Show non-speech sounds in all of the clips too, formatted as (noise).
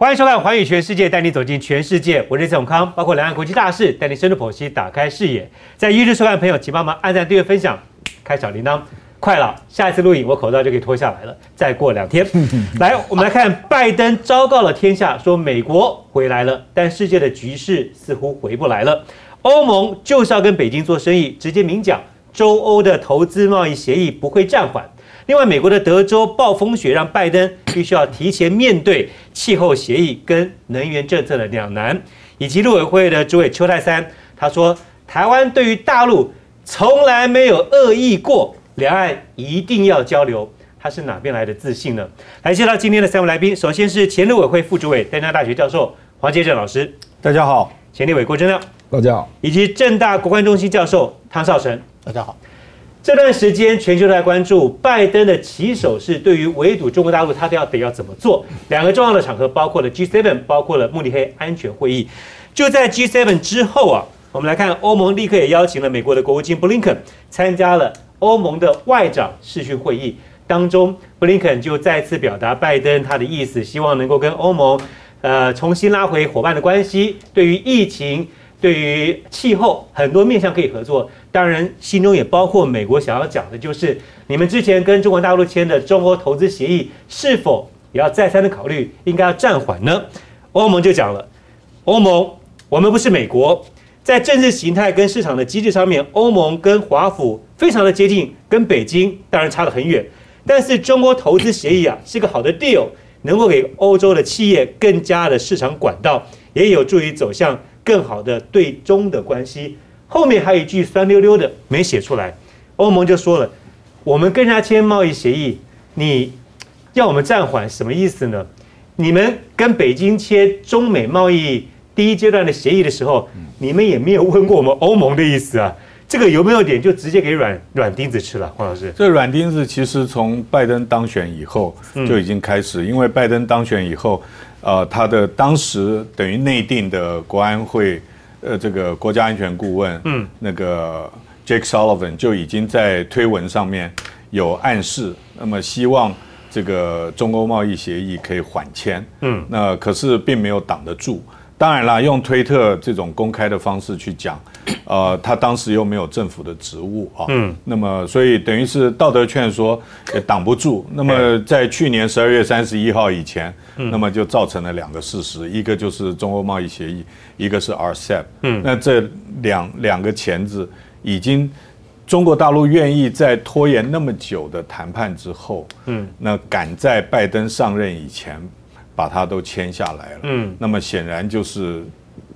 欢迎收看《环宇全世界》，带你走进全世界。我是蔡永康，包括两岸国际大事，带你深入剖析，打开视野。在 YouTube 收看的朋友，请帮忙按赞、订阅、分享，开小铃铛。快了，下一次录影我口罩就可以脱下来了。再过两天，(laughs) 来，我们来看拜登昭告了天下，说美国回来了，但世界的局势似乎回不来了。欧盟就是要跟北京做生意，直接明讲，中欧的投资贸易协议不会暂缓。另外，美国的德州暴风雪让拜登必须要提前面对气候协议跟能源政策的两难，以及陆委会的主委邱泰三他说，台湾对于大陆从来没有恶意过，两岸一定要交流，他是哪边来的自信呢？来介绍今天的三位来宾，首先是前陆委会副主委、丹江大学教授黄杰正老师，大家好；前立委郭正亮，大家好；以及正大国关中心教授汤少成，大家好。这段时间，全球都在关注拜登的起手式，对于围堵中国大陆，他都要得要怎么做？两个重要的场合，包括了 G7，包括了慕尼黑安全会议。就在 G7 之后啊，我们来看欧盟立刻也邀请了美国的国务卿布林肯参加了欧盟的外长视讯会议。当中，布林肯就再次表达拜登他的意思，希望能够跟欧盟呃重新拉回伙伴的关系。对于疫情。对于气候很多面向可以合作，当然心中也包括美国想要讲的就是，你们之前跟中国大陆签的中欧投资协议是否也要再三的考虑，应该要暂缓呢？欧盟就讲了，欧盟我们不是美国，在政治形态跟市场的机制上面，欧盟跟华府非常的接近，跟北京当然差得很远，但是中欧投资协议啊是个好的 deal，能够给欧洲的企业更加的市场管道，也有助于走向。更好的对中的关系，后面还有一句酸溜溜的没写出来，欧盟就说了，我们跟人家签贸易协议，你要我们暂缓什么意思呢？你们跟北京签中美贸易第一阶段的协议的时候，你们也没有问过我们欧盟的意思啊，这个有没有点就直接给软软钉子吃了？黄老师，这软钉子其实从拜登当选以后就已经开始，因为拜登当选以后。呃，他的当时等于内定的国安会，呃，这个国家安全顾问，嗯，那个 Jake Sullivan 就已经在推文上面有暗示，那么希望这个中欧贸易协议可以缓签，嗯，那可是并没有挡得住。当然啦，用推特这种公开的方式去讲，呃，他当时又没有政府的职务啊，嗯，那么所以等于是道德劝说也挡不住。那么在去年十二月三十一号以前，那么就造成了两个事实，一个就是中欧贸易协议，一个是 RCEP。嗯，那这两两个钳子已经中国大陆愿意在拖延那么久的谈判之后，嗯，那赶在拜登上任以前。把它都签下来了，嗯，那么显然就是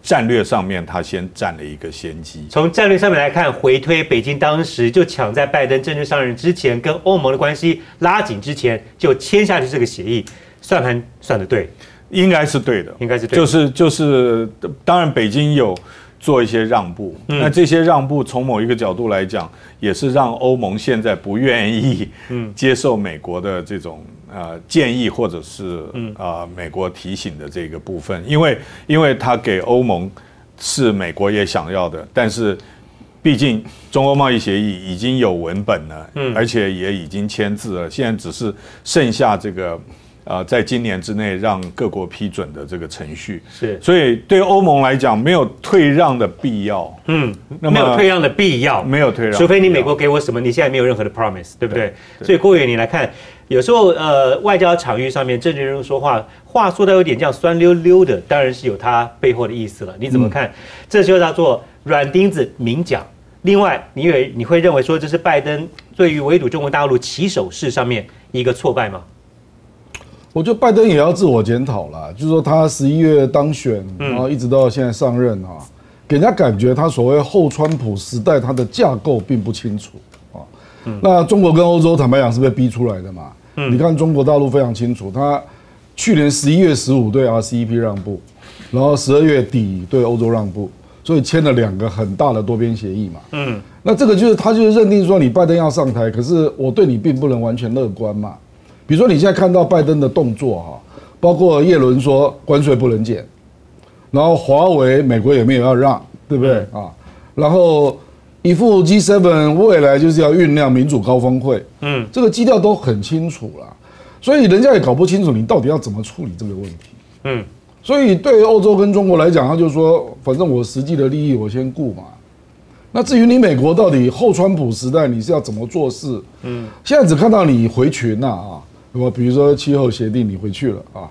战略上面他先占了一个先机。从战略上面来看，回推北京当时就抢在拜登正式上任之前，跟欧盟的关系拉紧之前就签下去这个协议，算盘算的对，应该是对的，应该是对，就是就是，当然北京有。做一些让步，那这些让步从某一个角度来讲，也是让欧盟现在不愿意接受美国的这种呃建议，或者是啊美国提醒的这个部分，因为因为他给欧盟是美国也想要的，但是毕竟中欧贸易协议已经有文本了，而且也已经签字了，现在只是剩下这个。啊，在今年之内让各国批准的这个程序是，所以对欧盟来讲没有退让的必要。嗯，没有退让的必要，没有退让，除非你美国给我什么，你现在没有任何的 promise，对不对？所以郭远，你来看，有时候呃，外交场域上面，政治人物说话，话说的有点这样酸溜溜的，当然是有他背后的意思了。你怎么看？这就叫做软钉子明讲。另外，你以为你会认为说这是拜登对于围堵中国大陆起手式上面一个挫败吗？我觉得拜登也要自我检讨了，就是说他十一月当选，然后一直到现在上任啊，给人家感觉他所谓后川普时代他的架构并不清楚啊。那中国跟欧洲坦白讲是被逼出来的嘛？你看中国大陆非常清楚，他去年十一月十五对 RCEP 让步，然后十二月底对欧洲让步，所以签了两个很大的多边协议嘛。嗯，那这个就是他就是认定说你拜登要上台，可是我对你并不能完全乐观嘛。比如说，你现在看到拜登的动作哈，包括叶伦说关税不能减，然后华为美国也没有要让，对不对啊？然后一副 G7 未来就是要酝酿民主高峰会，嗯，这个基调都很清楚了，所以人家也搞不清楚你到底要怎么处理这个问题。嗯，所以对欧洲跟中国来讲，他就说，反正我实际的利益我先顾嘛。那至于你美国到底后川普时代你是要怎么做事？嗯，现在只看到你回群呐啊，我比如说气候协定你回去了啊，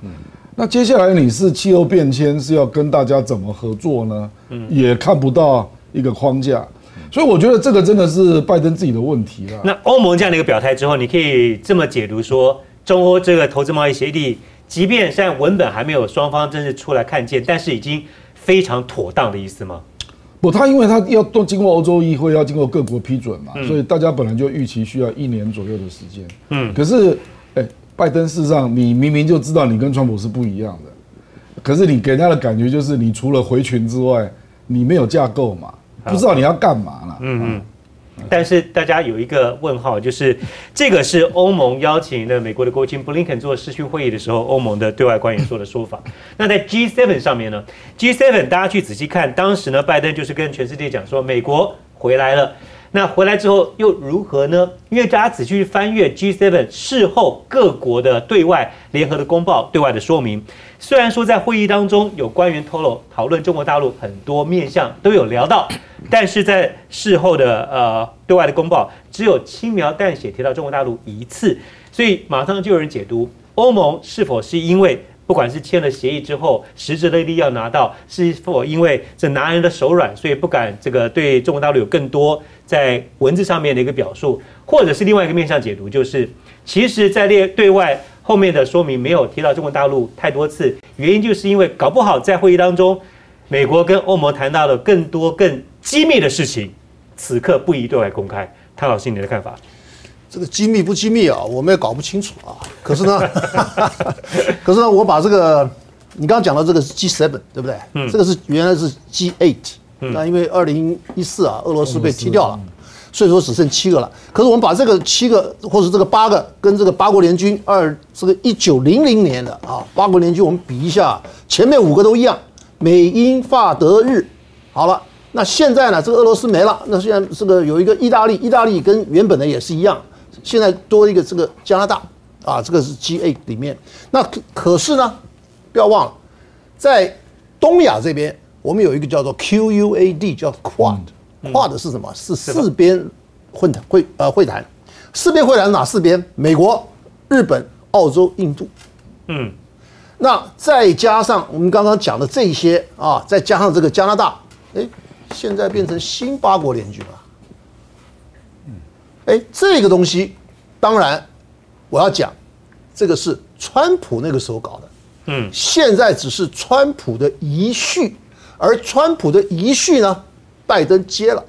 那接下来你是气候变迁是要跟大家怎么合作呢？嗯，也看不到一个框架，所以我觉得这个真的是拜登自己的问题了。那欧盟这样的一个表态之后，你可以这么解读说，中欧这个投资贸易协定，即便现在文本还没有双方正式出来看见，但是已经非常妥当的意思吗？不，他因为他要都经过欧洲议会，要经过各国批准嘛，所以大家本来就预期需要一年左右的时间。嗯，可是，哎，拜登事实上，你明明就知道你跟川普是不一样的，可是你给他的感觉就是，你除了回群之外，你没有架构嘛，不知道你要干嘛了。嗯嗯。但是大家有一个问号，就是这个是欧盟邀请的美国的国务卿布林肯做视讯会议的时候，欧盟的对外官员说的说法。(laughs) 那在 G7 上面呢？G7 大家去仔细看，当时呢，拜登就是跟全世界讲说，美国回来了。那回来之后又如何呢？因为大家仔细去翻阅 G7 事后各国的对外联合的公报、对外的说明，虽然说在会议当中有官员透露讨论中国大陆很多面向都有聊到，但是在事后的呃对外的公报只有轻描淡写提到中国大陆一次，所以马上就有人解读欧盟是否是因为。不管是签了协议之后，实质的利益要拿到，是否因为这拿人的手软，所以不敢这个对中国大陆有更多在文字上面的一个表述，或者是另外一个面向解读，就是其实在列对外后面的说明没有提到中国大陆太多次，原因就是因为搞不好在会议当中，美国跟欧盟谈到了更多更机密的事情，此刻不宜对外公开。汤老师，你的看法？这个机密不机密啊，我们也搞不清楚啊。可是呢，(laughs) 可是呢，我把这个你刚刚讲到这个是 G7，对不对？嗯。这个是原来是 G8，那因为二零一四啊，俄罗斯被踢掉了，所以说只剩七个了。可是我们把这个七个或者这个八个跟这个八国联军二这个一九零零年的啊八国联军，我们比一下，前面五个都一样，美英法德日。好了，那现在呢，这个俄罗斯没了，那现在这个有一个意大利，意大利跟原本的也是一样。现在多一个这个加拿大啊，这个是 G8 里面。那可可是呢，不要忘了，在东亚这边，我们有一个叫做 QUAD，叫 Quad，Quad 是什么？是四边混谈会呃会谈。四边会谈哪四边？美国、日本、澳洲、印度。嗯。那再加上我们刚刚讲的这些啊，再加上这个加拿大，哎，现在变成新八国联军了。哎，这个东西，当然，我要讲，这个是川普那个时候搞的，嗯，现在只是川普的遗绪，而川普的遗绪呢，拜登接了，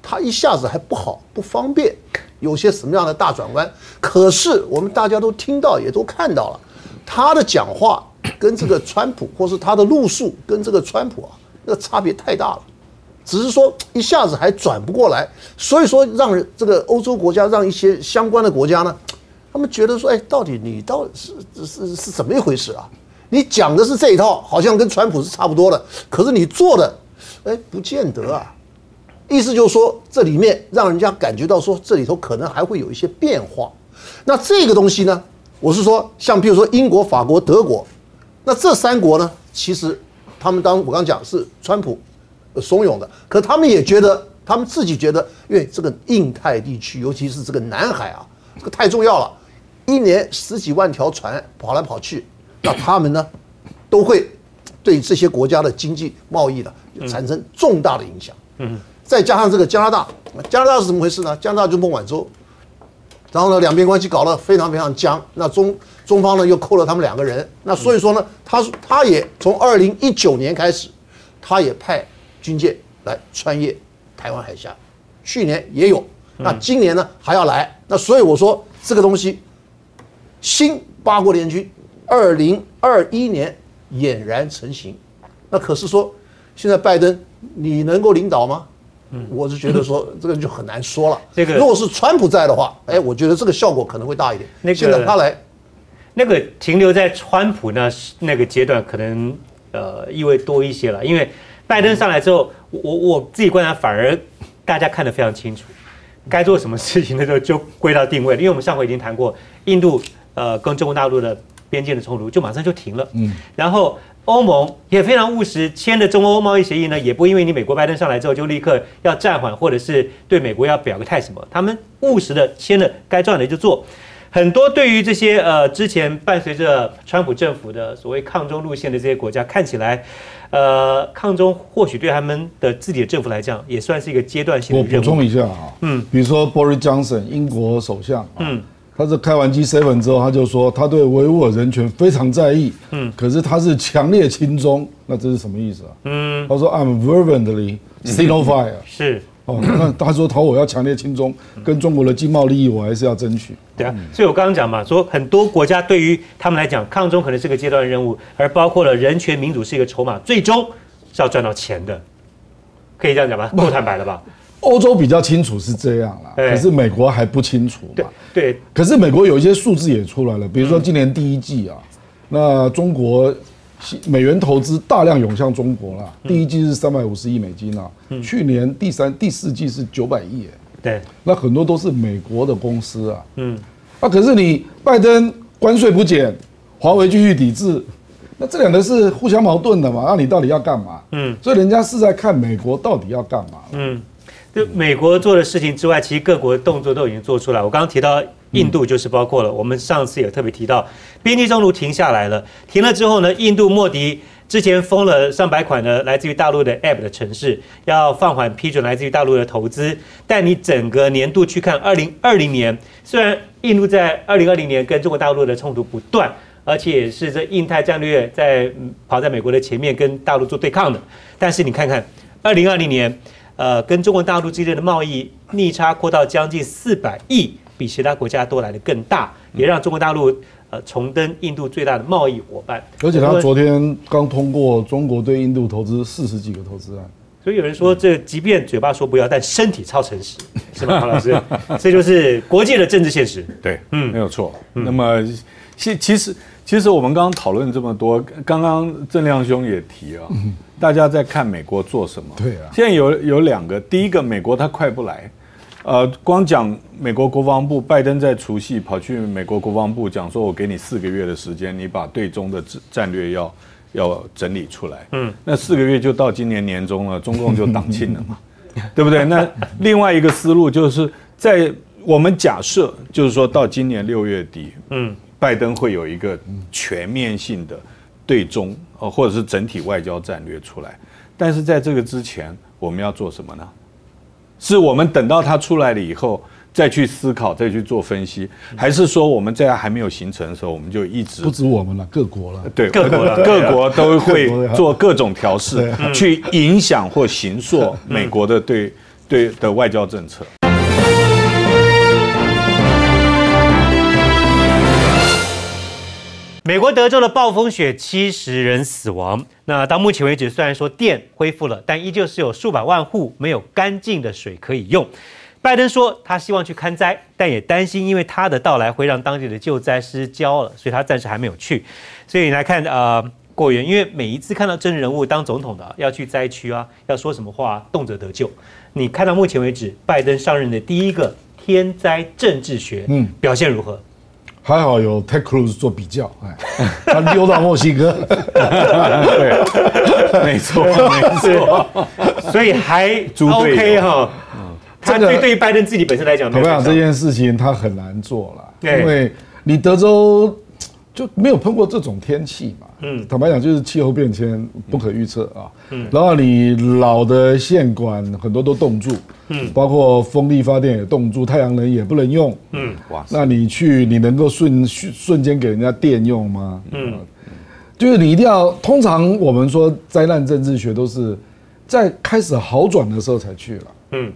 他一下子还不好不方便，有些什么样的大转弯？可是我们大家都听到，也都看到了，他的讲话跟这个川普，或是他的路数跟这个川普啊，那个差别太大了。只是说一下子还转不过来，所以说让这个欧洲国家，让一些相关的国家呢，他们觉得说，哎，到底你到底是是是怎么一回事啊？你讲的是这一套，好像跟川普是差不多的，可是你做的，哎，不见得啊。意思就是说，这里面让人家感觉到说，这里头可能还会有一些变化。那这个东西呢，我是说，像比如说英国、法国、德国，那这三国呢，其实他们当我刚讲是川普。怂恿的，可他们也觉得，他们自己觉得，因为这个印太地区，尤其是这个南海啊，这个太重要了，一年十几万条船跑来跑去，那他们呢，都会对这些国家的经济贸易呢产生重大的影响。嗯，再加上这个加拿大，加拿大是怎么回事呢？加拿大就孟晚舟，然后呢，两边关系搞得非常非常僵，那中中方呢又扣了他们两个人，那所以说呢，他他也从二零一九年开始，他也派。军舰来穿越台湾海峡，去年也有，那今年呢还要来，那所以我说这个东西，新八国联军，二零二一年俨然成型，那可是说现在拜登你能够领导吗？嗯，我是觉得说这个就很难说了。(laughs) 这个如果是川普在的话，哎，我觉得这个效果可能会大一点。那个现在他来，那个停留在川普那那个阶段，可能呃意味多一些了，因为。拜登上来之后，我我自己观察，反而大家看得非常清楚，该做什么事情的时候就归到定位了。因为我们上回已经谈过，印度呃跟中国大陆的边境的冲突就马上就停了。嗯，然后欧盟也非常务实，签的中欧贸易协议呢，也不因为你美国拜登上来之后就立刻要暂缓，或者是对美国要表个态什么，他们务实的签了该赚的就做。很多对于这些呃之前伴随着川普政府的所谓抗中路线的这些国家，看起来，呃，抗中或许对他们的自己的政府来讲，也算是一个阶段性的我补。充一下啊，嗯，比如说 Boris Johnson 英国首相，嗯，他是开完 G7 之后，他就说他对维吾尔人权非常在意，嗯，可是他是强烈亲中，那这是什么意思啊？嗯，他说 I'm fervently (laughs) xenophile，是。哦，那他说他我要强烈亲中，跟中国的经贸利益我还是要争取。对啊，所以我刚刚讲嘛，说很多国家对于他们来讲，抗中可能是个阶段任务，而包括了人权民主是一个筹码，最终是要赚到钱的，可以这样讲吧？够坦白了吧？欧洲比较清楚是这样啦，可是美国还不清楚对嘛。对，可是美国有一些数字也出来了，比如说今年第一季啊，那中国美元投资大量涌向中国了，第一季是三百五十亿美金啊，去年第三、第四季是九百亿，哎对，那很多都是美国的公司啊。嗯，啊，可是你拜登关税不减，华为继续抵制，那这两个是互相矛盾的嘛？那你到底要干嘛？嗯，所以人家是在看美国到底要干嘛。嗯，就美国做的事情之外，其实各国的动作都已经做出来。我刚刚提到印度，就是包括了、我们上次也特别提到，边境中途停下来了，停了之后呢，印度莫迪之前封了上百款的来自于大陆的 App 的城市，要放缓批准来自于大陆的投资。但你整个年度去看，二零二零年，虽然印度在二零二零年跟中国大陆的冲突不断，而且也是这印太战略在嗯跑在美国的前面跟大陆做对抗的，但是你看看二零二零年。呃，跟中国大陆之间的贸易逆差扩到将近四百亿，比其他国家都来的更大，也让中国大陆呃重登印度最大的贸易伙伴。而且他昨天刚通过中国对印度投资四十几个投资案。所以有人说，这即便嘴巴说不要，但身体超诚实，(laughs) 是吧，黄老师？这就是国际的政治现实。对，嗯，没有错。那么，其其实其实我们刚刚讨论这么多，刚刚郑亮兄也提啊，大家在看美国做什么。对啊现在有有两个，第一个美国它快不来，呃，光讲美国国防部，拜登在除夕跑去美国国防部讲说，我给你四个月的时间，你把对中的战战略要要整理出来。嗯，那四个月就到今年年中了，中共就党庆了嘛。(laughs) 对不对？那另外一个思路就是在我们假设，就是说到今年六月底，嗯，拜登会有一个全面性的对中呃或者是整体外交战略出来，但是在这个之前，我们要做什么呢？是我们等到它出来了以后再去思考，再去做分析，还是说我们在还没有形成的时候，我们就一直不止我们了，各国了。对各国了 (laughs) 各国都会做各种调试，去影响或形塑美国的对对的外交政策。美国德州的暴风雪，七十人死亡。那到目前为止，虽然说电恢复了，但依旧是有数百万户没有干净的水可以用。拜登说他希望去看灾，但也担心因为他的到来会让当地的救灾失焦了，所以他暂时还没有去。所以你来看，呃，果园，因为每一次看到政治人物当总统的要去灾区啊，要说什么话，动辄得救。你看到目前为止，拜登上任的第一个天灾政治学，嗯嗯，表现如何？还好有 Ted Cruz 做比较，哎，(laughs) 他溜到墨西哥，(laughs) 对，没错，(laughs) 没错。所以还 OK 友哈。他对对于拜登自己本身来讲，坦白讲这件件事情他很难做了，因为你德州就没有碰过这种天气嘛。嗯嗯，坦白讲就是气候变迁不可预测啊。嗯，然后你老的线管很多都冻住，嗯，包括风力发电也冻住，太阳能也不能用。嗯哇，那你去，你能够瞬瞬瞬间给人家电用吗？嗯，就是你一定要，通常我们说灾难政治学都是在开始好转的时候才去了。嗯，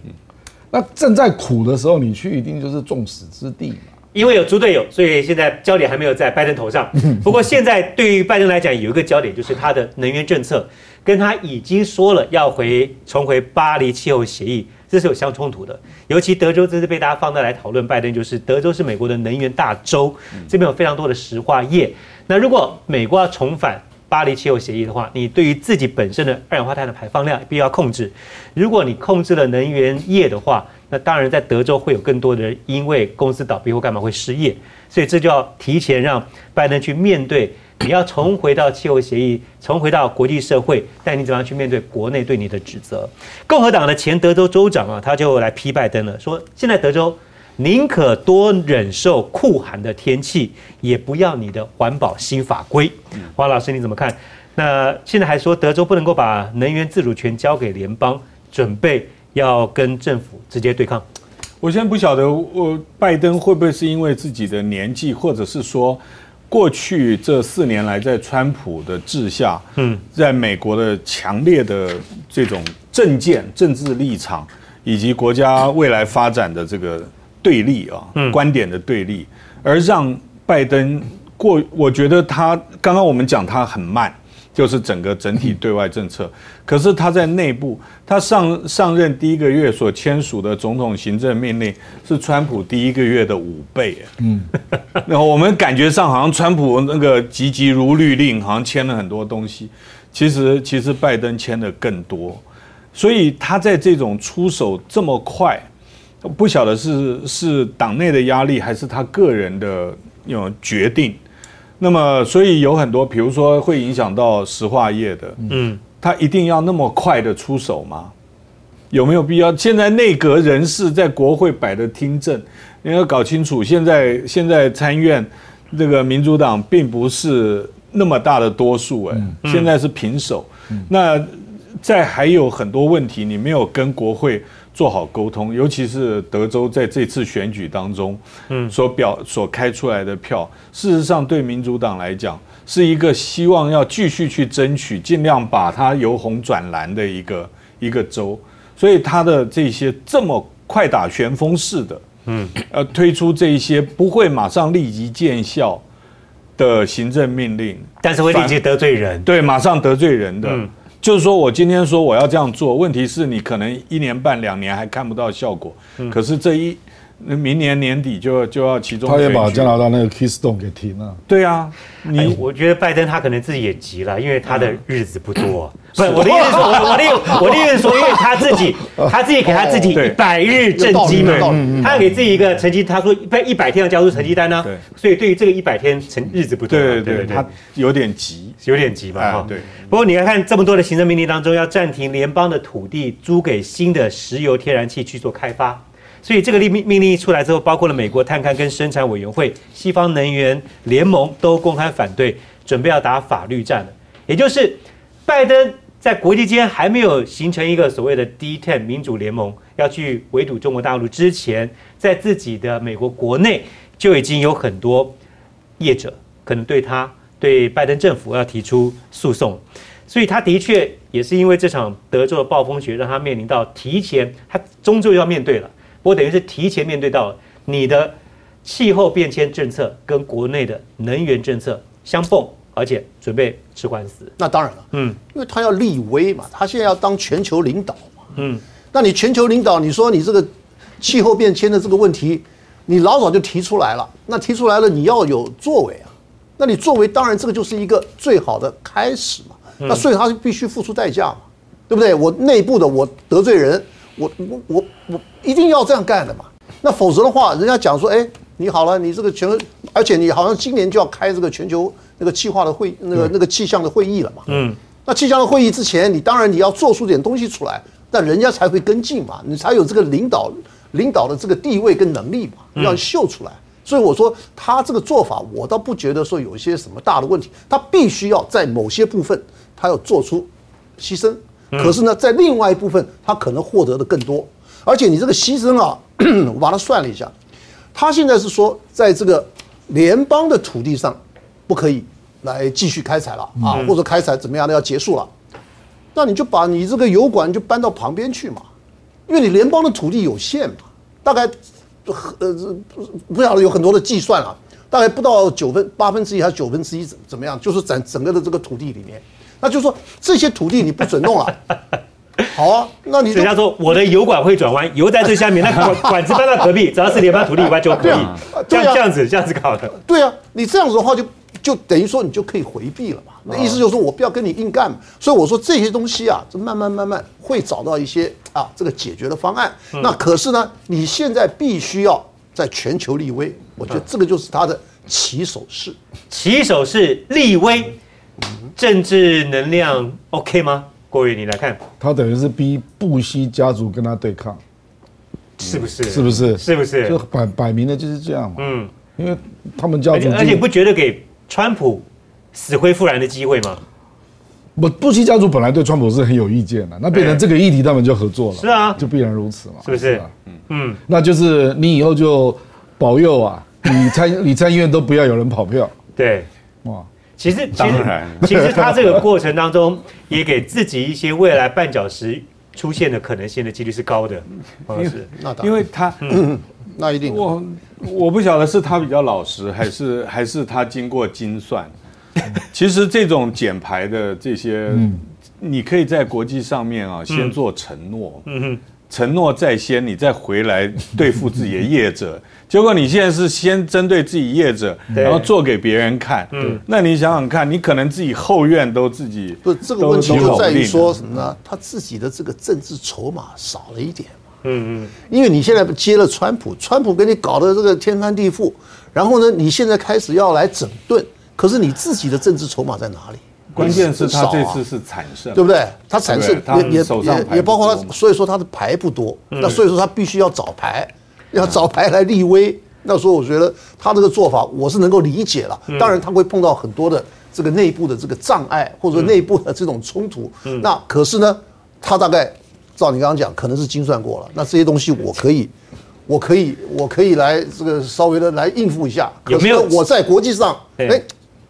那正在苦的时候，你去一定就是众矢之的嘛。因为有猪队友，所以现在焦点还没有在拜登头上。(laughs) 不过现在对于拜登来讲，有一个焦点就是他的能源政策，跟他已经说了要回重回巴黎气候协议，这是有相冲突的。尤其德州这次被大家放大来讨论，拜登就是德州是美国的能源大州，这边有非常多的石化业。那如果美国要重返巴黎气候协议的话，你对于自己本身的二氧化碳的排放量必须要控制。如果你控制了能源业的话，那当然在德州会有更多的人因为公司倒闭或干嘛会失业，所以这就要提前让拜登去面对，你要重回到气候协议，重回到国际社会，但你怎么样去面对国内对你的指责？共和党的前德州州长啊，他就来批拜登了，说现在德州宁可多忍受酷寒的天气，也不要你的环保新法规。黄老师你怎么看？那现在还说德州不能够把能源自主权交给联邦，准备要跟政府直接对抗。我现在不晓得，我拜登会不会是因为自己的年纪，或者是说过去这四年来在川普的治下，嗯，在美国的强烈的这种政见、政治立场以及国家未来发展的这个对立啊，观点的对立，而让拜登过，我觉得他刚刚我们讲他很慢。就是整个整体对外政策，可是他在内部，他上上任第一个月所签署的总统行政命令是川普第一个月的五倍。嗯，(laughs) 然后我们感觉上好像川普那个急急如律令，好像签了很多东西，其实其实拜登签的更多，所以他在这种出手这么快，不晓得是是党内的压力，还是他个人的那种决定。那么，所以有很多，比如说会影响到石化业的，嗯，他一定要那么快的出手吗？有没有必要？现在内阁人士在国会摆的听证，你要搞清楚。现在现在参院这个民主党并不是那么大的多数，哎，现在是平手。那在还有很多问题，你没有跟国会。做好沟通，尤其是德州在这次选举当中，嗯，所表所开出来的票，事实上对民主党来讲，是一个希望要继续去争取，尽量把它由红转蓝的一个一个州，所以他的这些这么快打旋风式的，嗯，呃，推出这一些不会马上立即见效的行政命令，但是会立即得罪人，对，马上得罪人的。就是说，我今天说我要这样做，问题是你可能一年半两年还看不到效果，可是这一明年年底就就要其中。他也把加拿大那个 Keystone 给停了。对啊，你我觉得拜登他可能自己也急了，因为他的日子不多。(coughs) 不是我的意思，说，我的我的意思说，因为他自己 (laughs) 他自己给他自己一百日政绩嘛，他要给自己一个成绩，他说一百一百天要交出成绩单呢。对，所以对于这个一百天成日子不多，对对对，他有点急，有点急吧？哈，对。不过你要看这么多的行政命令当中，要暂停联邦的土地租给新的石油天然气去做开发，所以这个命命令一出来之后，包括了美国探勘跟生产委员会、西方能源联盟都公开反对，准备要打法律战了。也就是拜登。在国际间还没有形成一个所谓的 D10 民主联盟要去围堵中国大陆之前，在自己的美国国内就已经有很多业者可能对他对拜登政府要提出诉讼，所以他的确也是因为这场德州的暴风雪让他面临到提前，他终究要面对了。不过等于是提前面对到你的气候变迁政策跟国内的能源政策相碰。而且准备吃官司，那当然了，嗯，因为他要立威嘛，他现在要当全球领导。嘛，嗯，那你全球领导，你说你这个气候变迁的这个问题，你老早就提出来了，那提出来了，你要有作为啊，那你作为，当然这个就是一个最好的开始嘛，那所以他必须付出代价嘛，对不对？我内部的我得罪人，我我我我一定要这样干的嘛，那否则的话，人家讲说，哎，你好了，你这个全，而且你好像今年就要开这个全球。那个气化的会，那个那个气象的会议了嘛？嗯，那气象的会议之前，你当然你要做出点东西出来，那人家才会跟进嘛，你才有这个领导领导的这个地位跟能力嘛，要秀出来。所以我说他这个做法，我倒不觉得说有一些什么大的问题。他必须要在某些部分，他要做出牺牲，可是呢，在另外一部分，他可能获得的更多。而且你这个牺牲啊，(clears throat) 我把它算了一下，他现在是说，在这个联邦的土地上。不可以来继续开采了啊，或者开采怎么样的要结束了，那你就把你这个油管就搬到旁边去嘛，因为你联邦的土地有限嘛，大概呃不晓得有很多的计算啊，大概不到九分八分之一还是九分之一怎怎么样，就是整整个的这个土地里面，那就是说这些土地你不准弄了。(laughs) 好啊，那你人家说我的油管会转弯，油在最下面，那管管子搬到隔壁，只要是联邦土地以外就可以。这样这样子这样子搞的。对啊，你这样子的话就就等于说你就可以回避了嘛。那意思就是说我不要跟你硬干嘛。所以我说这些东西啊，这慢慢慢慢会找到一些啊这个解决的方案。那可是呢，你现在必须要在全球立威，我觉得这个就是他的起手式。起手式立威，政治能量 OK 吗？郭宇，你来看他等于是逼布希家族跟他对抗，是不是？是不是？是不是就？摆摆明了就是这样嘛。嗯，因为他们家而族就且而且不觉得给川普死灰复燃的机会吗？不布希家族本来对川普是很有意见的，那变成这个议题他们就合作了。是啊就必然如此嘛。是不是嗯嗯，那就是你以后就保佑啊，你参你参议院都不要有人跑票对。哇。其实，其然，其实他这个过程当中，也给自己一些未来绊脚石出现的可能性的几率是高的。黄老师，(laughs) 那当然。因为他那一定我我不晓得是他比较老实，还是还是他经过精算。(laughs) 其实这种减排的这些，你可以在国际上面啊，先做承诺，嗯哼，承诺在先，你再回来对付自己的业者。(laughs) 结果你现在是先针对自己业者，然后做给别人看。嗯那你想想看，你可能自己后院都自己不是这个问题就在于说什么呢？他自己的这个政治筹码少了一点。嗯嗯，因为你现在接了川普，川普给你搞的这个天翻地覆，然后呢，你现在开始要来整顿，可是你自己的政治筹码在哪里？关键是他这次是惨胜，对不对？他产胜也也也也包括他，所以说他的牌不多，嗯那所以说他必须要找牌，要找牌来立威。那时候我觉得他这个做法我是能够理解了，嗯当然他会碰到很多的这个内部的这个障碍或者说内部的这种冲突。嗯那可是呢，他大概照你刚刚讲，可能是精算过了。那这些东西我可以。我可以，我可以来这个稍微的来应付一下。有没有可是呢我在国际上，对哎，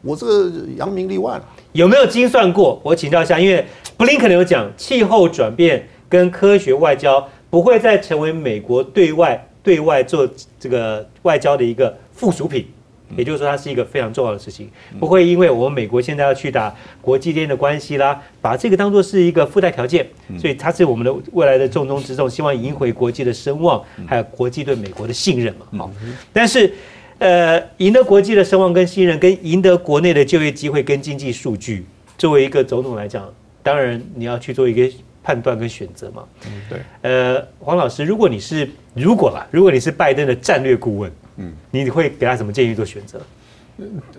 我这个扬名立万了。有没有精算过？我请教一下，因为布林肯有讲，气候转变跟科学外交不会再成为美国对外对外做这个外交的一个附属品。也就是说，它是一个非常重要的事情，不会因为我们美国现在要去打国际间的关系啦，把这个当做是一个附带条件，所以它是我们的未来的重中之重，希望赢回国际的声望，还有国际对美国的信任嘛。好，但是呃，赢得国际的声望跟信任，跟赢得国内的就业机会跟经济数据，作为一个总统来讲，当然你要去做一个判断跟选择嘛。嗯对。呃，黄老师，如果你是如果啦，如果你是拜登的战略顾问，嗯，你会给他什么建议做选择？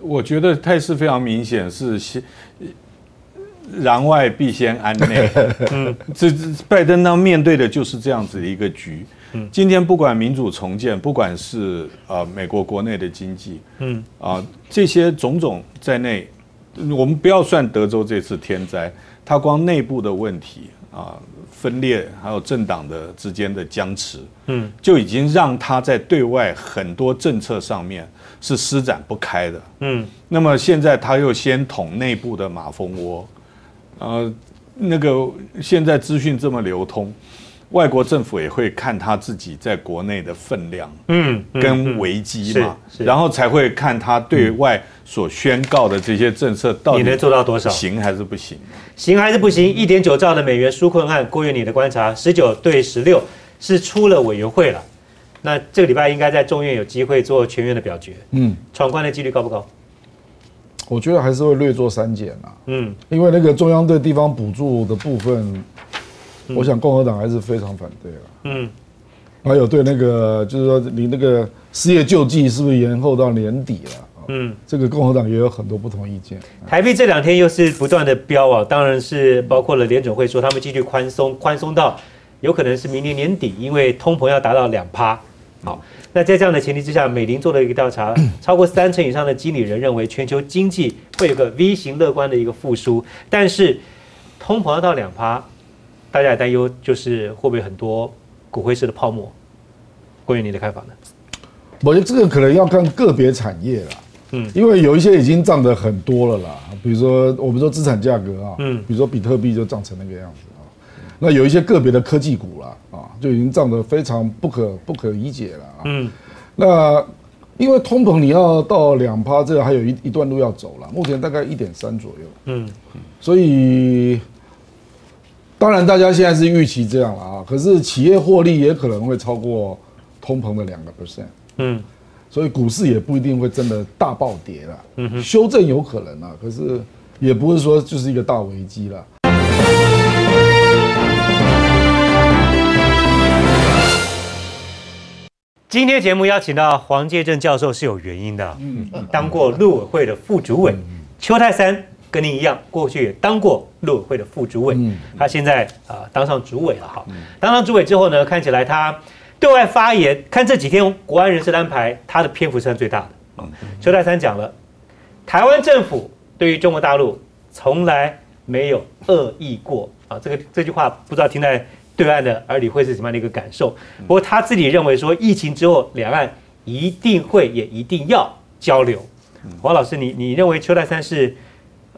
我觉得态势非常明显，是先攘外必先安内。(laughs) 嗯，这这拜登他面对的就是这样子的一个局。嗯，今天不管民主重建，不管是呃美国国内的经济，嗯。啊、这些种种在内，我们不要算德州这次天灾，它光内部的问题啊、分裂，还有政党的之间的僵持，嗯，就已经让它在对外很多政策上面是施展不开的。嗯，那么现在他又先捅内部的马蜂窝，呃，那个现在资讯这么流通，外国政府也会看他自己在国内的分量，嗯，嗯跟危机嘛，然后才会看他对外所宣告的这些政策到底你能做到多少行还是不行？行还是不行？一点九兆的美元纾困案，郭源你的观察，十九对十六是出了委员会了。那这个礼拜应该在众院有机会做全院的表决，嗯，闯关的几率高不高？我觉得还是会略做删减啊，嗯，因为那个中央对地方补助的部分，我想共和党还是非常反对了。嗯，还有对那个就是说你那个失业救济是不是延后到年底了？嗯，这个共和党也有很多不同意见。台币这两天又是不断的飙啊，当然是包括了联准会说他们继续宽松，宽松到有可能是明年年底，因为通膨要达到两趴。好，那在这样的前提之下，美林做了一个调查，超过三成以上的经理人认为全球经济会有个 V 型乐观的一个复苏，但是通膨要到两趴，大家也担忧就是会不会很多骨灰式的泡沫？关于你的看法呢？我觉得这个可能要看个别产业了，嗯。嗯，因为有一些已经涨得很多了啦，比如说我们说资产价格啊，嗯。嗯，比如说比特币就涨成那个样子啊，那有一些个别的科技股啦，啊，就已经涨得非常不可不可理解了啊，嗯。那因为通膨你要到两趴，这个还有一一段路要走了，目前大概一点三左右，嗯。所以当然大家现在是预期这样了啊，可是企业获利也可能会超过通膨的两个 percent。嗯。所以股市也不一定会真的大暴跌了，修正有可能啊，可是也不是说就是一个大危机了。今天节目邀请到黄介正教授是有原因的，嗯，当过陆委会的副主委，邱泰山跟您一样，过去也当过陆委会的副主委，他现在啊当上主委了哈，当上主委之后呢，看起来他对外发言，看这几天国安人士安排，他的篇幅是最大的。邱泰山讲了，台湾政府对于中国大陆从来没有恶意过啊，这个这句话不知道听在。对岸的耳里会是什么样的一个感受？不过他自己认为说，疫情之后两岸一定会也一定要交流。黄老师，你你认为邱泰山是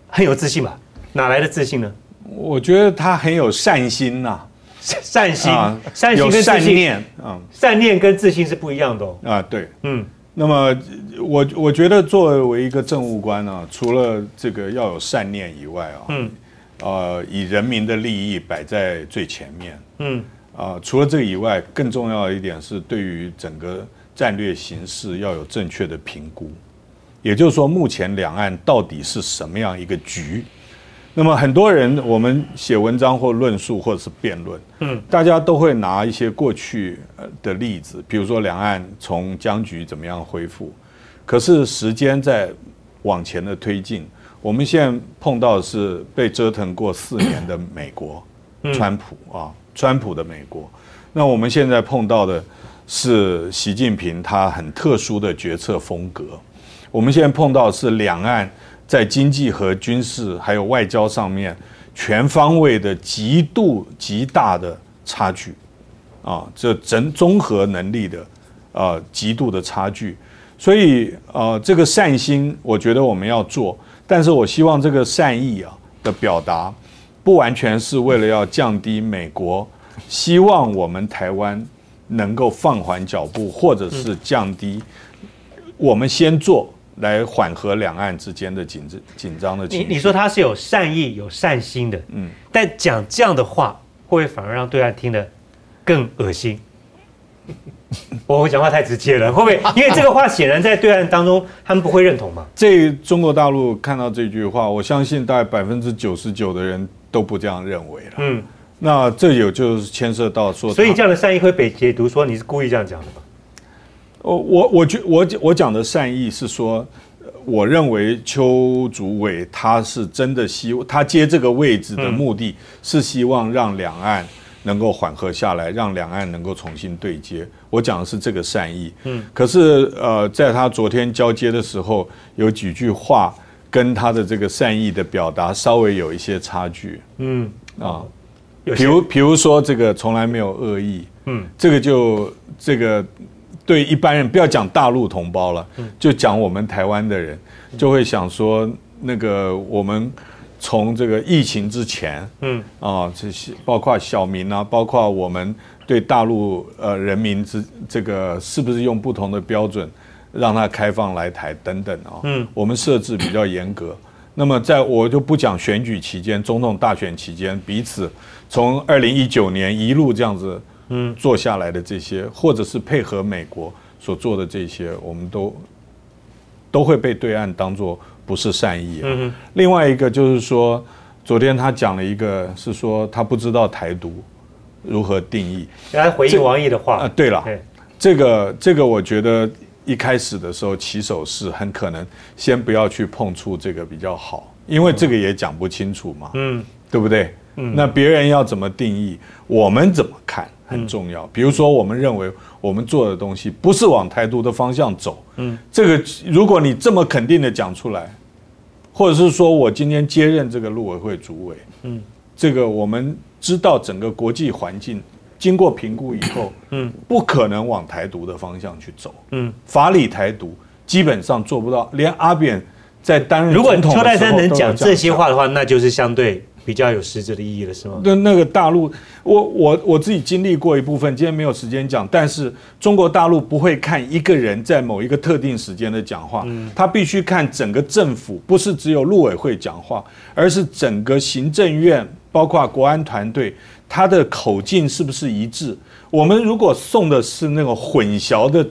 很有自信吧？哪来的自信呢？我觉得他很有善心呐，善心，善心跟善念，嗯，善念跟自信是不一样的哦。啊，对，嗯，那么我我觉得作为一个政务官呢，除了这个要有善念以外啊，嗯。呃，以人民的利益摆在最前面。嗯，啊，除了这个以外，更重要的一点是，对于整个战略形势要有正确的评估。也就是说，目前两岸到底是什么样一个局？那么，很多人我们写文章或论述或者是辩论，嗯，大家都会拿一些过去的例子，比如说两岸从僵局怎么样恢复。可是时间在往前的推进。我们现在碰到的是被折腾过四年的美国，川普啊，川普的美国。那我们现在碰到的是习近平他很特殊的决策风格。我们现在碰到是两岸在经济和军事还有外交上面全方位的极度极大的差距啊，这整综合能力的啊极度的差距。所以啊，这个善心，我觉得我们要做。但是我希望这个善意啊的表达，不完全是为了要降低美国，希望我们台湾能够放缓脚步，或者是降低我们先做来缓和两岸之间的紧张紧张的情绪。你你说他是有善意、有善心的，嗯，但讲这样的话，会不会反而让对岸听得更恶心？(laughs) 我讲话太直接了，会不会？因为这个话显然在对岸当中，他们不会认同嘛。这中国大陆看到这句话，我相信大概百分之九十九的人都不这样认为了。嗯，那这有就是牵涉到说，所以这样的善意会被解读说你是故意这样讲的吗？我我我觉我我讲的善意是说，我认为邱主委他是真的希望他接这个位置的目的是希望让两岸。能够缓和下来，让两岸能够重新对接。我讲的是这个善意。嗯，可是呃，在他昨天交接的时候，有几句话跟他的这个善意的表达稍微有一些差距。嗯啊，比如比如说这个从来没有恶意。嗯，这个就这个对一般人不要讲大陆同胞了，就讲我们台湾的人就会想说那个我们。从这个疫情之前，嗯啊，这些包括小民啊，包括我们对大陆呃人民之这个是不是用不同的标准让他开放来台等等啊，嗯，我们设置比较严格。那么在我就不讲选举期间、总统大选期间，彼此从二零一九年一路这样子嗯做下来的这些，或者是配合美国所做的这些，我们都都会被对岸当做。不是善意啊。另外一个就是说，昨天他讲了一个，是说他不知道台独如何定义。来回应王毅的话。啊，对了，这个这个，我觉得一开始的时候起手是很可能先不要去碰触这个比较好，因为这个也讲不清楚嘛。嗯，对不对？嗯，那别人要怎么定义，我们怎么看很重要。比如说，我们认为。我们做的东西不是往台独的方向走，嗯，这个如果你这么肯定的讲出来，或者是说我今天接任这个陆委会主委，嗯，这个我们知道整个国际环境经过评估以后，嗯，不可能往台独的方向去走，嗯，法理台独基本上做不到，连阿扁在担任如果邱泰山能讲这些话的话，那就是相对。比较有实质的意义了，是吗？那那个大陆，我我我自己经历过一部分，今天没有时间讲。但是中国大陆不会看一个人在某一个特定时间的讲话，他必须看整个政府，不是只有陆委会讲话，而是整个行政院，包括国安团队，他的口径是不是一致？我们如果送的是那个混淆的。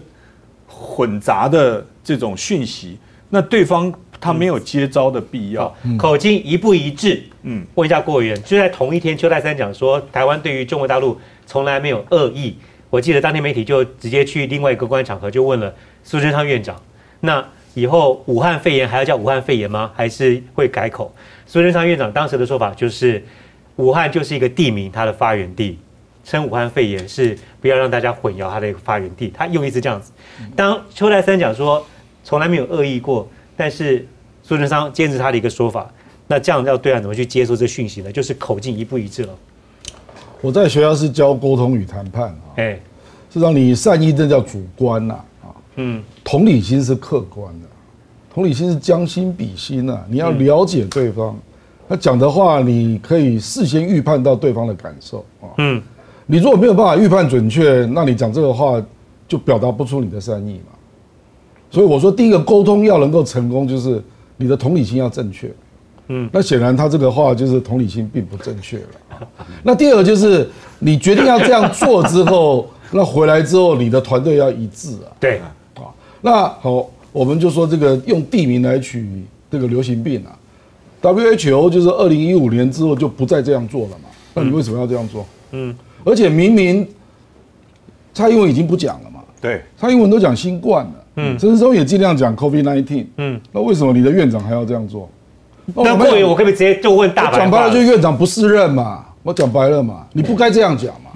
混杂的这种讯息，那对方他没有接招的必要。口径一不一致？嗯，问一下郭委员，就在同一天，邱泰三讲说，台湾对于中国大陆从来没有恶意。我记得当天媒体就直接去另外一个公开场合就问了苏贞昌院长，那以后武汉肺炎还要叫武汉肺炎吗？还是会改口？苏贞昌院长当时的说法就是，武汉就是一个地名，它的发源地，称武汉肺炎是不要让大家混淆它的一个发源地。他用意是这样子。当邱泰三讲说从来没有恶意过，但是苏贞昌坚持他的一个说法，那这样要对岸怎么去接受这讯息呢？就是口径一不一致了。我在学校是教沟通与谈判啊，哎，是让你善意这叫主观呐，啊，嗯，同理心是客观的，同理心是将心比心呐，你要了解对方，他讲的话你可以事先预判到对方的感受啊，嗯，你如果没有办法预判准确，那你讲这个话就表达不出你的善意嘛，所以我说第一个沟通要能够成功，就是你的同理心要正确。嗯，那显然他这个话就是同理心并不正确了。那第二个就是你决定要这样做之后，那回来之后你的团队要一致啊。对，啊，那好，我们就说这个用地名来取这个流行病啊，WHO 就是二零一五年之后就不再这样做了嘛。那你为什么要这样做？嗯，而且明明蔡英文已经不讲了嘛。对，蔡英文都讲新冠了，嗯，陈时中也尽量讲 COVID nineteen，嗯，那为什么你的院长还要这样做？那郭伟，我可不可以直接就问大白？讲白了，就院长不适任嘛。我讲白了嘛，你不该这样讲嘛。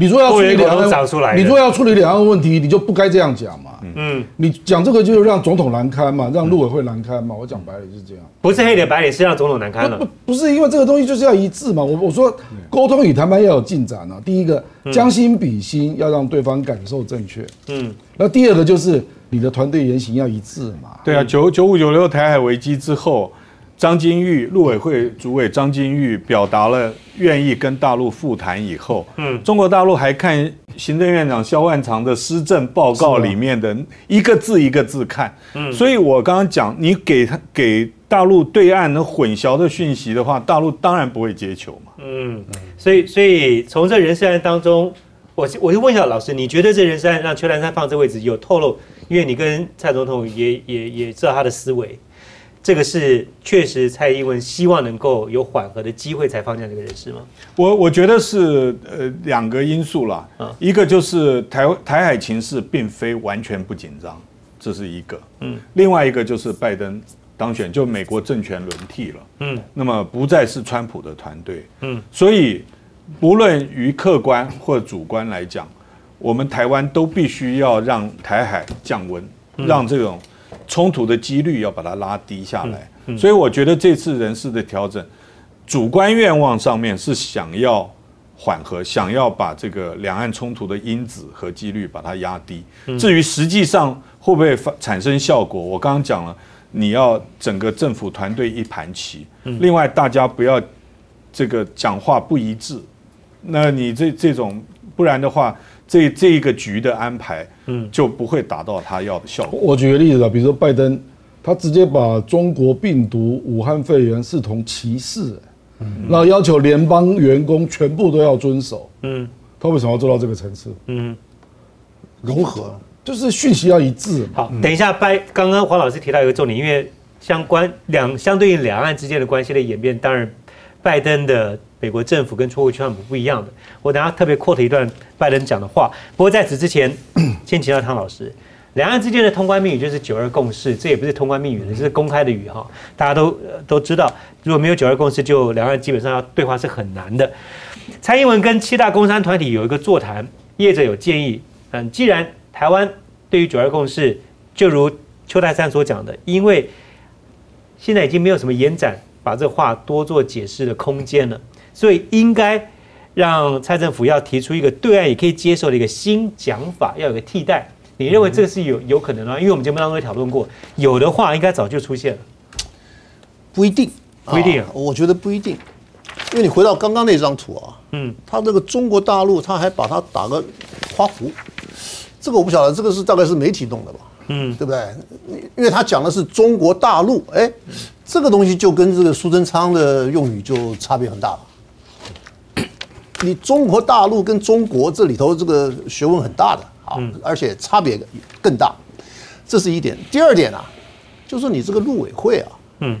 你说要处理两岸，你说要处理两岸问题，你就不该这样讲嘛。嗯，你讲这个就是让总统难堪嘛，让陆委会难堪嘛。我讲白了就是这样。不是黑脸白脸，是让总统难堪了。不，不是因为这个东西就是要一致嘛。我我说沟通与谈判要有进展啊。第一个将心比心，要让对方感受正确。嗯，那第二个就是你的团队言行要一致嘛。对啊，九九五九六台海危机之后。张金玉，陆委会主委张金玉表达了愿意跟大陆复谈以后，嗯，中国大陆还看行政院长萧万长的施政报告里面的一个字一个字看，嗯，所以我刚刚讲，你给他给大陆对岸的混淆的讯息的话，大陆当然不会接球嘛，嗯，所以所以从这人事案当中，我我就问一下老师，你觉得这人事案让邱南山放这位置有透露？因为你跟蔡总统也也也知道他的思维。这个是确实蔡英文希望能够有缓和的机会才放下这个人事吗？我我觉得是呃两个因素啦，嗯一个就是台台海情势并非完全不紧张，这是一个，嗯，另外一个就是拜登当选，就美国政权轮替了，嗯，那么不再是川普的团队，嗯，所以不论于客观或主观来讲，我们台湾都必须要让台海降温，让这种。冲突的几率要把它拉低下来，所以我觉得这次人事的调整，主观愿望上面是想要缓和，想要把这个两岸冲突的因子和几率把它压低。至于实际上会不会发产生效果，我刚刚讲了，你要整个政府团队一盘棋，另外大家不要这个讲话不一致，那你这这种不然的话。这这一个局的安排，嗯，就不会达到他要的效果。我举个例子啊，比如说拜登，他直接把中国病毒、武汉肺炎视同歧视，然后要求联邦员工全部都要遵守。嗯，他为什么要做到这个层次？嗯，融合就是讯息要一致。好，等一下，拜刚刚黄老师提到一个重点，因为相关两相对于两岸之间的关系的演变，当然拜登的。美国政府跟川普不一样的，我等下特别 quote 一段拜登讲的话。不过在此之前，(clears throat) 先请教汤老师，两岸之间的通关密语就是九二共识，这也不是通关密语，这是公开的语哈，大家都都知道。如果没有九二共识，就两岸基本上要对话是很难的。蔡英文跟七大工商团体有一个座谈，业者有建议，嗯，既然台湾对于九二共识，就如邱泰山所讲的，因为现在已经没有什么延展把这话多做解释的空间了。所以应该让蔡政府要提出一个对岸也可以接受的一个新讲法，要有个替代。你认为这个是有有可能吗？因为我们节目当中也讨论过，有的话应该早就出现了。不一定，不一定，我觉得不一定。因为你回到刚刚那张图啊，嗯，他这个中国大陆他还把它打个花弧，这个我不晓得，这个是大概是媒体弄的吧？嗯，对不对？因为他讲的是中国大陆，哎，这个东西就跟这个苏贞昌的用语就差别很大了。你中国大陆跟中国这里头这个学问很大的，啊，而且差别更大。这是一点。第二点啊，就是你这个陆委会啊，嗯，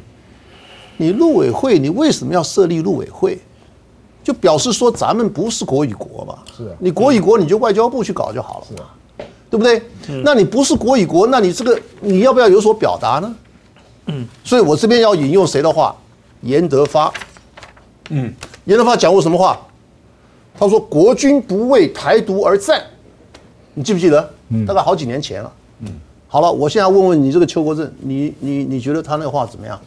你陆委会你为什么要设立陆委会？就表示说咱们不是国与国嘛，是啊你国与国你就外交部去搞就好了，是啊，对不对？那你不是国与国，那你这个你要不要有所表达呢？嗯，所以我这边要引用谁的话？严德发，嗯，严德发讲过什么话？他说：“国军不为台独而战。”你记不记得？大概好几年前了。嗯，好了，我现在问问你，这个邱国正，你你你觉得他那个话怎么样？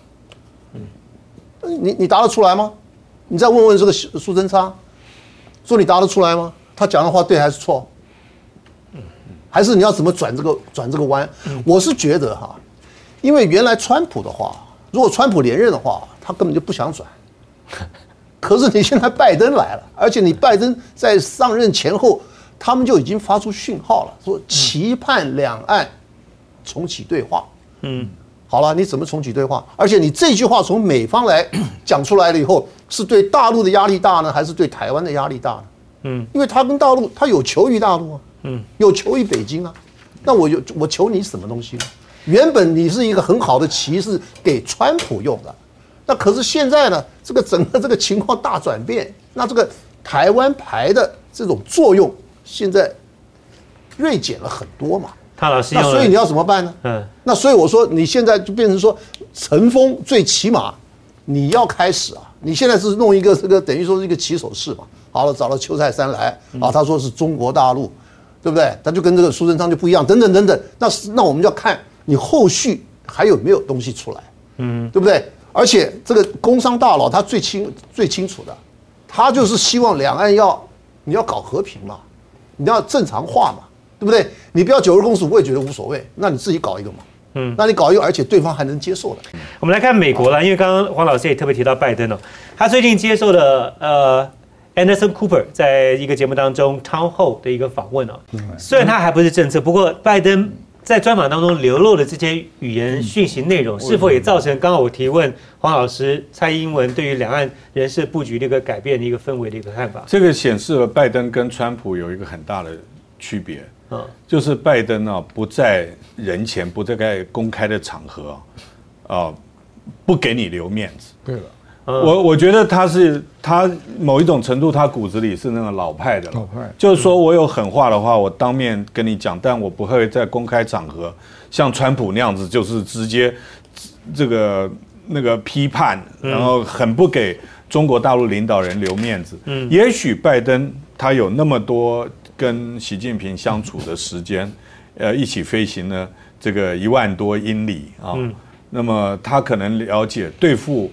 嗯，你你答得出来吗？你再问问这个苏苏贞昌，说你答得出来吗？他讲的话对还是错？还是你要怎么转这个转这个弯？我是觉得哈，因为原来川普的话，如果川普连任的话，他根本就不想转。(laughs) 可是你现在拜登来了，而且你拜登在上任前后，他们就已经发出讯号了，说期盼两岸重启对话。嗯，好了，你怎么重启对话？而且你这句话从美方来讲出来了以后，是对大陆的压力大呢，还是对台湾的压力大呢？嗯，因为他跟大陆，他有求于大陆啊，嗯，有求于北京啊，那我有我求你什么东西呢？原本你是一个很好的棋是给川普用的，那可是现在呢，这个整个这个情况大转变，那这个台湾牌的这种作用现在锐减了很多嘛。他老师，那所以你要怎么办呢？嗯，那所以我说你现在就变成说，陈峰最起码你要开始啊，你现在是弄一个这个等于说是一个起手式嘛。好了，找了邱泰山来啊，他说是中国大陆，对不对？他就跟这个苏贞昌就不一样，等等等等。那是那我们就要看你后续还有没有东西出来，嗯，对不对？而且这个工商大佬他最清最清楚的，他就是希望两岸要你要搞和平嘛，你要正常化嘛，对不对？你不要九二共识，我也觉得无所谓，那你自己搞一个嘛，嗯，那你搞一个，而且对方还能接受的，我们来看美国了，因为刚刚黄老师也特别提到拜登哦，他最近接受了呃 Anderson Cooper 在一个节目当中 Town Hall 的一个访问哦，虽然他还不是政策，不过拜登在专访当中流露的这些语言讯息内容，是否也造成刚刚我提问黄老师蔡英文对于两岸人事布局的一个改变的一个氛围的一个看法？这个显示了拜登跟川普有一个很大的区别，嗯就是拜登啊不在人前，不在在公开的场合啊，啊不给你留面子。对了，我我觉得他是他某一种程度，他骨子里是那个老派的老派。就是说我有狠话的话，我当面跟你讲，但我不会在公开场合像川普那样子，就是直接这个那个批判，然后很不给中国大陆领导人留面子。嗯，也许拜登他有那么多跟习近平相处的时间，(laughs) 呃，一起飞行呢这个一万多英里啊，那么他可能了解对付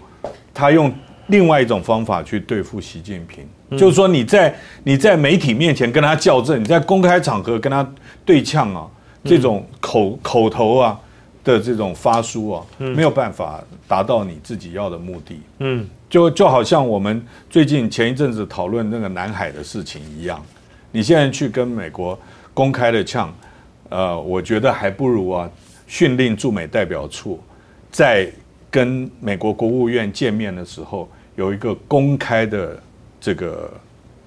他用另外一种方法去对付习近平，就是说你在你在媒体面前跟他较正，你在公开场合跟他对呛啊，这种口口头啊的这种发书啊，没有办法达到你自己要的目的。嗯。就就好像我们最近前一阵子讨论那个南海的事情一样，你现在去跟美国公开的呛，呃，我觉得还不如啊训令驻美代表处在跟美国国务院见面的时候有一个公开的这个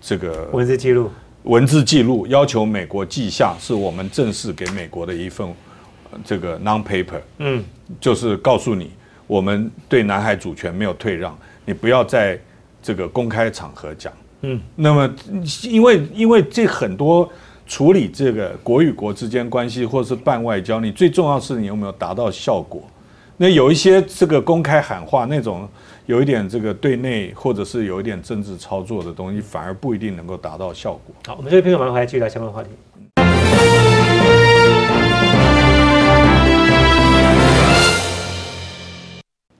这个文字记录，文字记录，要求美国记下，是我们正式给美国的一份呃这个 non paper。嗯就是告诉你，我们对南海主权没有退让，你不要在这个公开场合讲。嗯，那么因为因为这很多处理这个国与国之间关系，或者是办外交，你最重要是你有没有达到效果。那有一些这个公开喊话那种有一点这个对内或者是有一点政治操作的东西，反而不一定能够达到效果。好，我们这位朋友马上回来继续聊相关话题。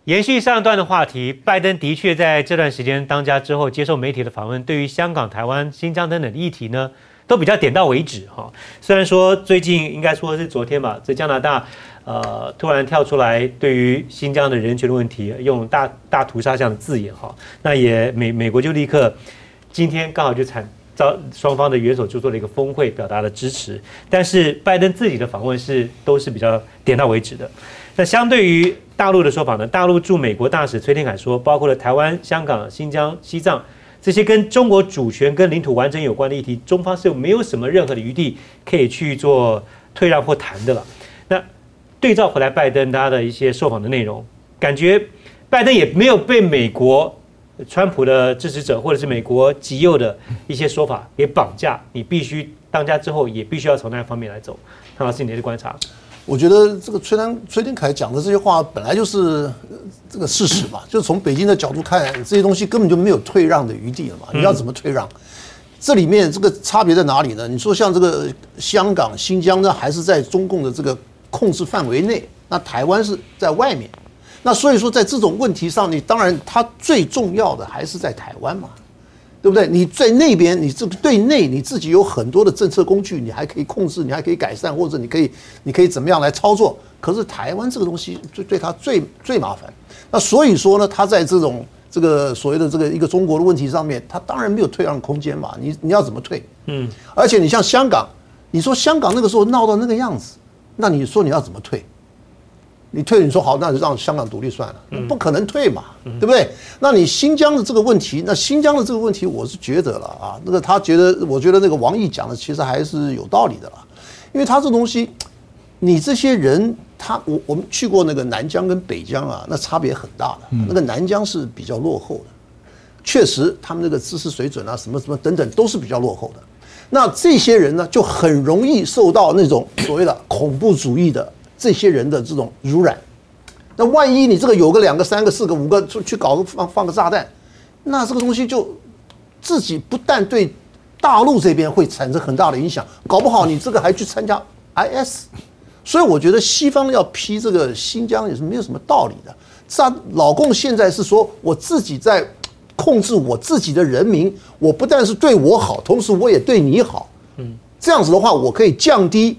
延续上一段的话题，拜登的确在这段时间当家之后，接受媒体的访问，对于香港、台湾、新疆等等的议题呢，都比较点到为止哈。虽然说最近应该说是昨天吧，在加拿大，呃，突然跳出来对于新疆的人权的问题用大大屠杀这样的字眼哈，那也美美国就立刻今天刚好就产遭双方的元首就做了一个峰会，表达了支持。但是拜登自己的访问是都是比较点到为止的。那相对于大陆的说法呢，大陆驻美国大使崔天凯说，包括了台湾、香港、新疆、西藏这些跟中国主权跟领土完整有关的议题，中方是没有什么任何的余地可以去做退让或谈的了。那对照回来拜登他的一些受访的内容，感觉拜登也没有被美国川普的支持者或者是美国极右的一些说法给绑架，你必须当家之后也必须要从那方面来走。唐老师，你的观察？我觉得这个崔丹崔天凯讲的这些话本来就是呃这个事实嘛，就是从北京的角度看，这些东西根本就没有退让的余地了嘛。你要怎么退让？这里面这个差别在哪里呢？你说像这个香港、新疆呢，还是在中共的这个控制范围内？那台湾是在外面。那所以说，在这种问题上，你当然它最重要的还是在台湾嘛。对不对？你在那边，你这个对内你自己有很多的政策工具，你还可以控制，你还可以改善，或者你可以，你可以怎么样来操作？可是台湾这个东西，就对它最最麻烦。那所以说呢，它在这种这个所谓的这个一个中国的问题上面，它当然没有退让空间嘛。你你要怎么退？嗯。而且你像香港，你说香港那个时候闹到那个样子，那你说你要怎么退？你退，你说好，那就让香港独立算了，不可能退嘛，对不对？那你新疆的这个问题，那新疆的这个问题，我是觉得了啊，那个他觉得，我觉得那个王毅讲的其实还是有道理的了，因为他这东西，你这些人，他我我们去过那个南疆跟北疆啊，那差别很大的，那个南疆是比较落后的，确实他们那个知识水准啊，什么什么等等都是比较落后的，那这些人呢，就很容易受到那种所谓的恐怖主义的。这些人的这种污染，那万一你这个有个两个、三个、四个、五个去去搞个放放个炸弹，那这个东西就自己不但对大陆这边会产生很大的影响，搞不好你这个还去参加 IS，所以我觉得西方要批这个新疆也是没有什么道理的。这老共现在是说我自己在控制我自己的人民，我不但是对我好，同时我也对你好。嗯，这样子的话，我可以降低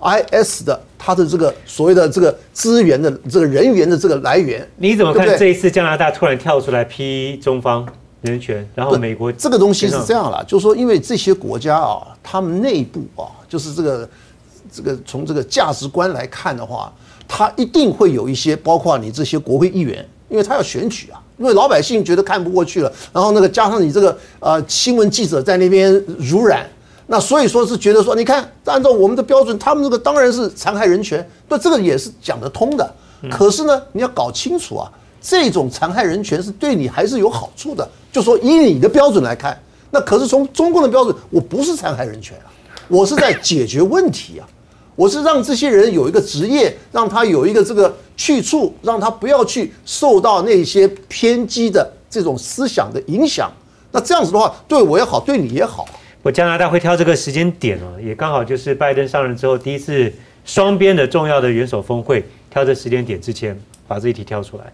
IS 的。它的这个所谓的这个资源的这个人员的这个来源，你怎么看这一次加拿大突然跳出来批中方人权，然后美国这个东西是这样了，就是说因为这些国家啊，他们内部啊，就是这个这个从这个价值观来看的话，他一定会有一些，包括你这些国会议员，因为他要选举啊，因为老百姓觉得看不过去了，然后那个加上你这个呃新闻记者在那边濡染。那所以说是觉得说，你看，按照我们的标准，他们这个当然是残害人权，对这个也是讲得通的。可是呢，你要搞清楚啊，这种残害人权是对你还是有好处的。就说以你的标准来看，那可是从中共的标准，我不是残害人权啊，我是在解决问题啊，我是让这些人有一个职业，让他有一个这个去处，让他不要去受到那些偏激的这种思想的影响。那这样子的话，对我也好，对你也好。我加拿大会挑这个时间点哦，也刚好就是拜登上任之后第一次双边的重要的元首峰会，挑这时间点之前把这一题挑出来。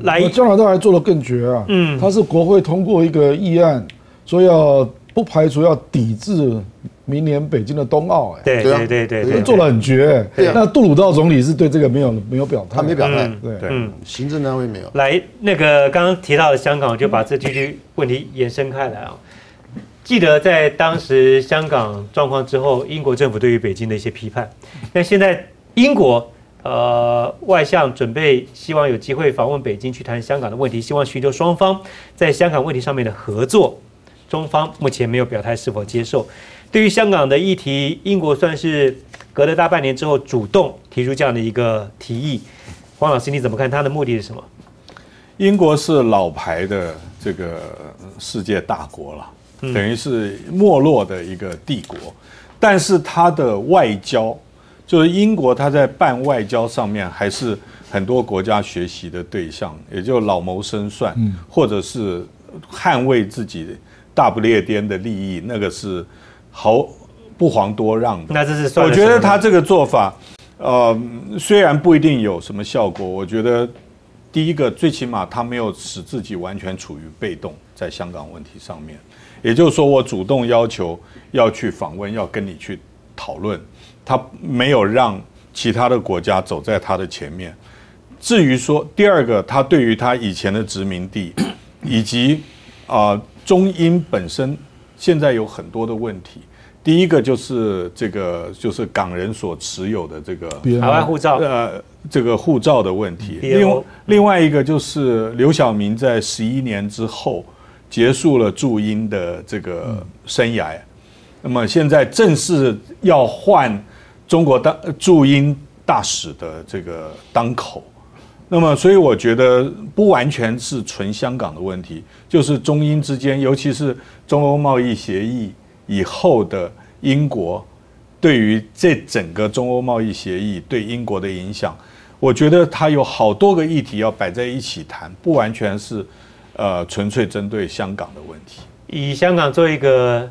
来，加拿大还做得更绝啊！嗯，他是国会通过一个议案，说要不排除要抵制明年北京的冬奥。哎，对对对对，做得很绝。那杜鲁道总理是对这个没有没有表态，他没表态。对对，嗯，行政单位没有。来，那个刚刚提到的香港，就把这几句问题延伸开来啊。记得在当时香港状况之后，英国政府对于北京的一些批判。那现在英国呃外相准备希望有机会访问北京去谈香港的问题，希望寻求双方在香港问题上面的合作。中方目前没有表态是否接受。对于香港的议题，英国算是隔了大半年之后主动提出这样的一个提议。黄老师你怎么看？他的目的是什么？英国是老牌的这个世界大国了。等于是没落的一个帝国，但是它的外交，就是英国，它在办外交上面还是很多国家学习的对象，也就老谋深算，或者是捍卫自己大不列颠的利益，那个是毫不遑多让的。那这是我觉得他这个做法，呃，虽然不一定有什么效果，我觉得第一个最起码他没有使自己完全处于被动，在香港问题上面。也就是说，我主动要求要去访问，要跟你去讨论，他没有让其他的国家走在他的前面。至于说第二个，他对于他以前的殖民地，以及啊中英本身现在有很多的问题。第一个就是这个就是港人所持有的这个海外护照，呃，这个护照的问题。另另外一个就是刘晓明在十一年之后。结束了驻英的这个生涯，那么现在正式要换中国当驻英大使的这个当口。那么，所以我觉得不完全是纯香港的问题，就是中英之间，尤其是中欧贸易协议以后的英国，对于这整个中欧贸易协议对英国的影响，我觉得它有好多个议题要摆在一起谈，不完全是呃纯粹针对香港的问题。以香港做一个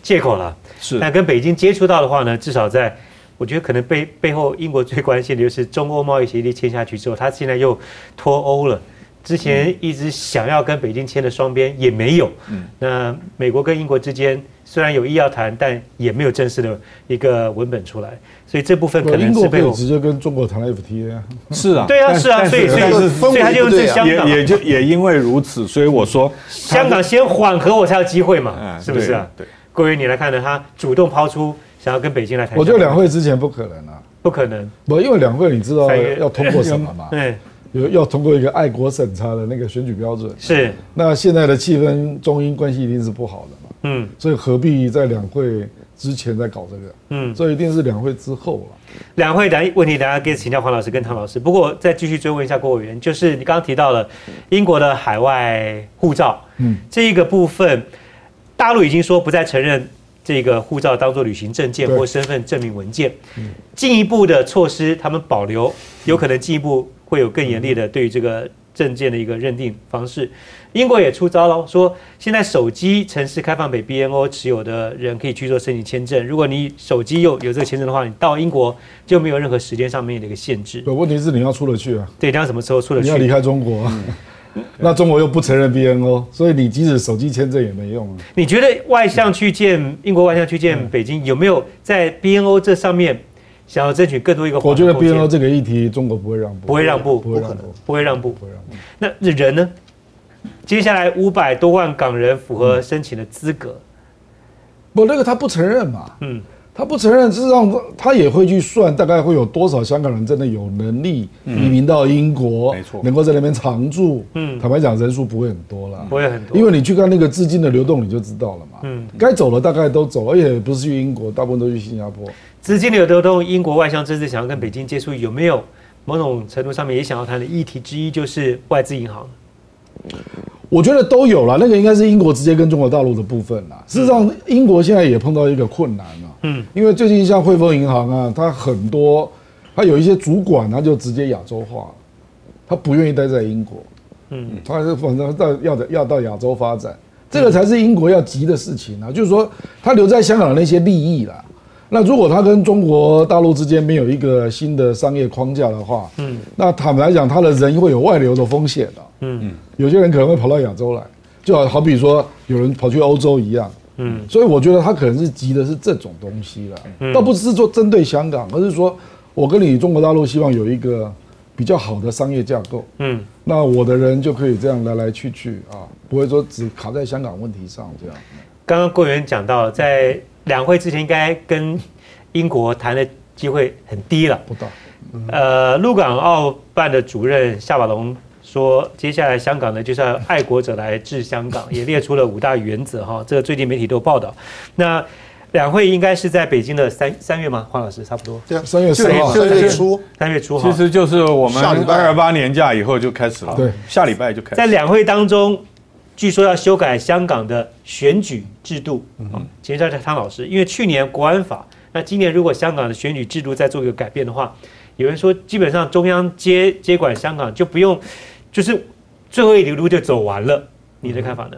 借口了，是那跟北京接触到的话呢，至少在。我觉得可能背背后英国最关心的就是中欧贸易协议签下去之后，他现在又脱欧了。之前一直想要跟北京签的双边也没有。嗯，那美国跟英国之间虽然有意要谈，但也没有正式的一个文本出来。所以这部分可能是被直接跟中国谈 FTA。是啊，(laughs) 对啊，是啊，所以所以所以他就用这香港，也也就也因为如此，所以我说香港先缓和，我才有机会嘛，是不是啊？对，郭云你来看呢，他主动抛出。想要跟北京来谈，我觉得两会之前不可能啊，不可能。不，因为两会你知道要通过什么吗？对，(laughs) 有要通过一个爱国审查的那个选举标准。是。那现在的气氛，中英关系一定是不好的嘛？嗯。所以何必在两会之前再搞这个？嗯。所以一定是两会之后了。两会等问题，大家可以请教黄老师跟唐老师。不过再继续追问一下郭委员，就是你刚刚提到了英国的海外护照，嗯，这一个部分，大陆已经说不再承认。这个护照当做旅行证件或身份证明文件，进一步的措施他们保留，有可能进一步会有更严厉的对于这个证件的一个认定方式。英国也出招了，说现在手机城市开放给 BNO 持有的人可以去做申请签证。如果你手机又有这个签证的话，你到英国就没有任何时间上面的一个限制。问题是你要出得去啊？对，你要什么时候出得去？你要离开中国。那中国又不承认 BNO，所以你即使手机签证也没用啊。你觉得外相去见英国外相去见北京，有没有在 BNO 这上面想要争取更多一个？我觉得 BNO 这个议题，中国不会让步，不会让步，不会让步，不会让步，不会让步。那人呢？接下来五百多万港人符合申请的资格，不，那个他不承认嘛？嗯。他不承认，事实上他也会去算，大概会有多少香港人真的有能力移民到英国，没错，能够在那边常住。嗯，坦白讲，人数不会很多了，不会很多，因为你去看那个资金的流动，你就知道了嘛。嗯，该走的大概都走，而且不是去英国，大部分都去新加坡。资金的流动，英国外相这次想要跟北京接触，有没有某种程度上面也想要谈的议题之一，就是外资银行？我觉得都有了，那个应该是英国直接跟中国大陆的部分啦。事实上，英国现在也碰到一个困难了。嗯，因为最近像汇丰银行啊，它很多，它有一些主管，他就直接亚洲化，他不愿意待在英国。嗯，他是反正到要的要到亚洲发展，这个才是英国要急的事情啊。就是说，他留在香港的那些利益啦。那如果他跟中国大陆之间没有一个新的商业框架的话，嗯，那坦白讲，他的人会有外流的风险的。嗯嗯，有些人可能会跑到亚洲来，就好好比说有人跑去欧洲一样。嗯，所以我觉得他可能是急的是这种东西了，倒不是说针对香港，而是说我跟你中国大陆希望有一个比较好的商业架构。嗯，那我的人就可以这样来来去去啊，不会说只卡在香港问题上这样。刚刚郭元讲到，在两会之前应该跟英国谈的机会很低了，不到。呃，陆港澳办的主任夏宝龙。说接下来香港呢，就是要爱国者来治香港，也列出了五大原则哈。(laughs) 这个最近媒体都有报道。那两会应该是在北京的三三月吗？黄老师差不多。对啊，三月四号，三月初，三月初其实就是我们二二八年假以后就开始了。对，下礼拜就开始。在两会当中，据说要修改香港的选举制度。嗯，请教一下汤老师，因为去年国安法，那今年如果香港的选举制度再做一个改变的话，有人说基本上中央接接管香港就不用。就是最后一里路就走完了，你的看法呢？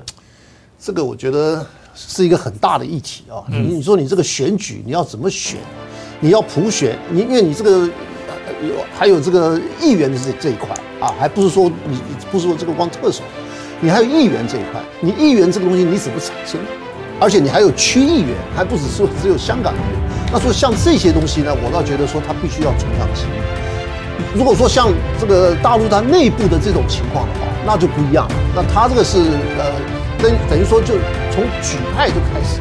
这个我觉得是一个很大的议题啊。你你说你这个选举你要怎么选？你要普选，你因为你这个有还有这个议员的这这一块啊，还不是说你不是说这个光特首，你还有议员这一块。你议员这个东西你怎么产生？而且你还有区议员，还不只是只有香港议员。那说像这些东西呢，我倒觉得说他必须要从长计议。如果说像这个大陆它内部的这种情况的话，那就不一样了。那它这个是呃，等等于说就从举派就开始。